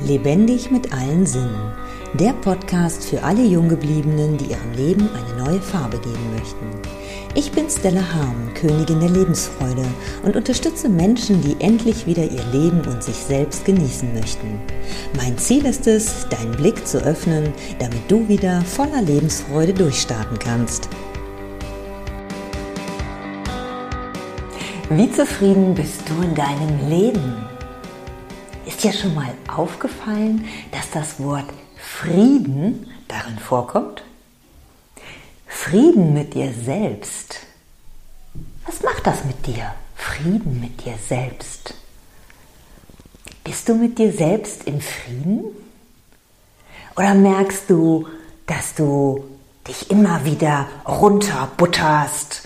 Lebendig mit allen Sinnen. Der Podcast für alle Junggebliebenen, die ihrem Leben eine neue Farbe geben möchten. Ich bin Stella Harm, Königin der Lebensfreude und unterstütze Menschen, die endlich wieder ihr Leben und sich selbst genießen möchten. Mein Ziel ist es, deinen Blick zu öffnen, damit du wieder voller Lebensfreude durchstarten kannst. Wie zufrieden bist du in deinem Leben? Ist dir schon mal aufgefallen, dass das Wort Frieden darin vorkommt? Frieden mit dir selbst. Was macht das mit dir? Frieden mit dir selbst. Bist du mit dir selbst im Frieden? Oder merkst du, dass du dich immer wieder runterbutterst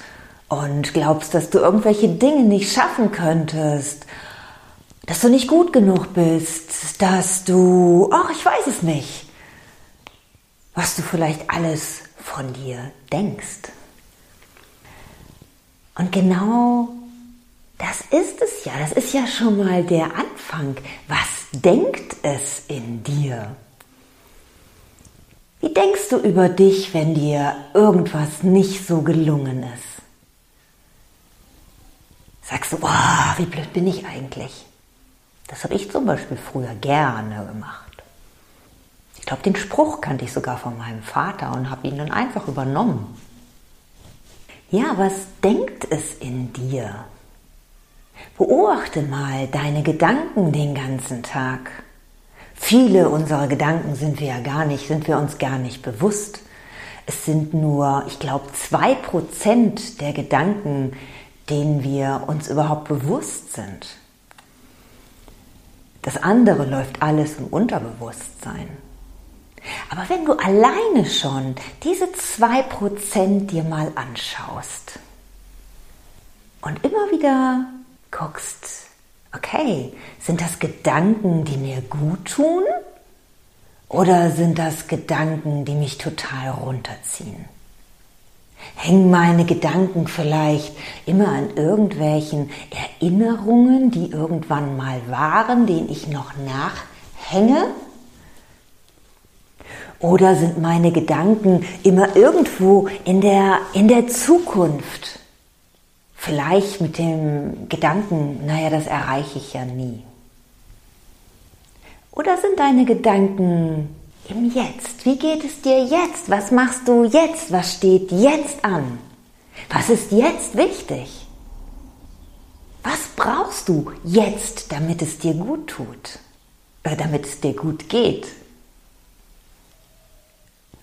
und glaubst, dass du irgendwelche Dinge nicht schaffen könntest, dass du nicht gut genug bist, dass du, ach, ich weiß es nicht, was du vielleicht alles von dir denkst. Und genau das ist es ja, das ist ja schon mal der Anfang. Was denkt es in dir? Wie denkst du über dich, wenn dir irgendwas nicht so gelungen ist? sagst du, oh, wie blöd bin ich eigentlich? Das habe ich zum Beispiel früher gerne gemacht. Ich glaube, den Spruch kannte ich sogar von meinem Vater und habe ihn dann einfach übernommen. Ja, was denkt es in dir? Beobachte mal deine Gedanken den ganzen Tag. Viele unserer Gedanken sind wir ja gar nicht, sind wir uns gar nicht bewusst. Es sind nur, ich glaube, zwei Prozent der Gedanken, denen wir uns überhaupt bewusst sind. Das andere läuft alles im Unterbewusstsein. Aber wenn du alleine schon diese 2% dir mal anschaust und immer wieder guckst, okay, sind das Gedanken, die mir gut tun? Oder sind das Gedanken, die mich total runterziehen? Hängen meine Gedanken vielleicht immer an irgendwelchen Erinnerungen, die irgendwann mal waren, denen ich noch nachhänge? Oder sind meine Gedanken immer irgendwo in der, in der Zukunft? Vielleicht mit dem Gedanken, naja, das erreiche ich ja nie. Oder sind deine Gedanken im Jetzt. Wie geht es dir jetzt? Was machst du jetzt? Was steht jetzt an? Was ist jetzt wichtig? Was brauchst du jetzt, damit es dir gut tut? Oder damit es dir gut geht?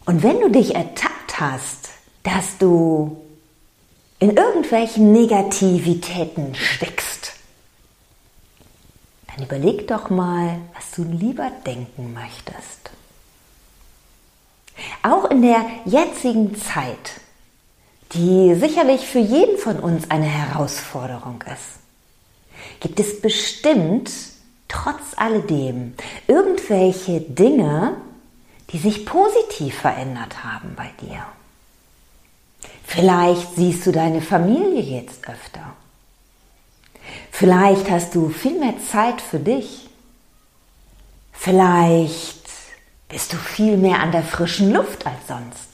Und wenn du dich ertappt hast, dass du in irgendwelchen Negativitäten steckst, dann überleg doch mal, was du lieber denken möchtest. Auch in der jetzigen Zeit, die sicherlich für jeden von uns eine Herausforderung ist, gibt es bestimmt trotz alledem irgendwelche Dinge, die sich positiv verändert haben bei dir. Vielleicht siehst du deine Familie jetzt öfter. Vielleicht hast du viel mehr Zeit für dich. Vielleicht bist du viel mehr an der frischen Luft als sonst.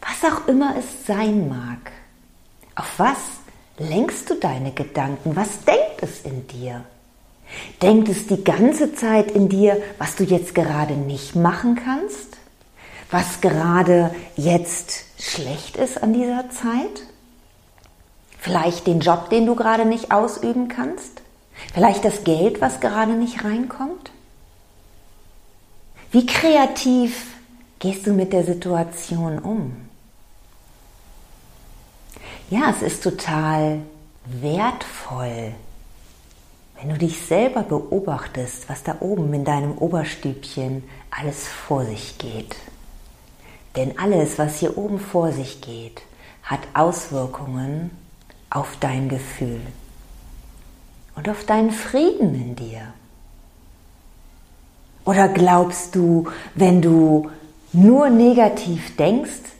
Was auch immer es sein mag, auf was lenkst du deine Gedanken? Was denkt es in dir? Denkt es die ganze Zeit in dir, was du jetzt gerade nicht machen kannst? Was gerade jetzt schlecht ist an dieser Zeit? Vielleicht den Job, den du gerade nicht ausüben kannst? Vielleicht das Geld, was gerade nicht reinkommt? Wie kreativ gehst du mit der Situation um? Ja, es ist total wertvoll, wenn du dich selber beobachtest, was da oben in deinem Oberstübchen alles vor sich geht. Denn alles, was hier oben vor sich geht, hat Auswirkungen auf dein Gefühl und auf deinen Frieden in dir. Oder glaubst du, wenn du nur negativ denkst,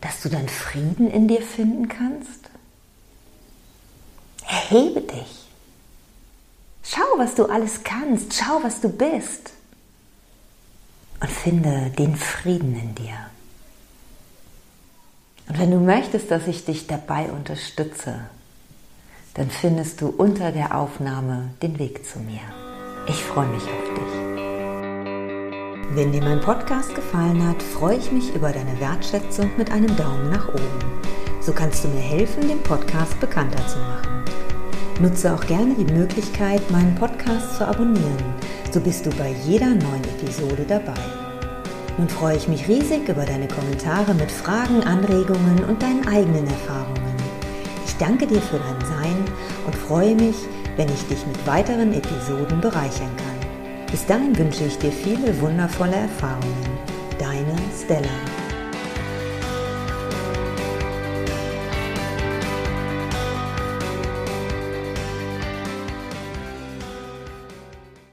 dass du dann Frieden in dir finden kannst? Erhebe dich. Schau, was du alles kannst. Schau, was du bist. Und finde den Frieden in dir. Und wenn du möchtest, dass ich dich dabei unterstütze, dann findest du unter der Aufnahme den Weg zu mir. Ich freue mich auf dich. Wenn dir mein Podcast gefallen hat, freue ich mich über deine Wertschätzung mit einem Daumen nach oben. So kannst du mir helfen, den Podcast bekannter zu machen. Nutze auch gerne die Möglichkeit, meinen Podcast zu abonnieren. So bist du bei jeder neuen Episode dabei. Nun freue ich mich riesig über deine Kommentare mit Fragen, Anregungen und deinen eigenen Erfahrungen. Ich danke dir für dein Sein und freue mich, wenn ich dich mit weiteren Episoden bereichern kann. Bis dahin wünsche ich dir viele wundervolle Erfahrungen. Deine Stella.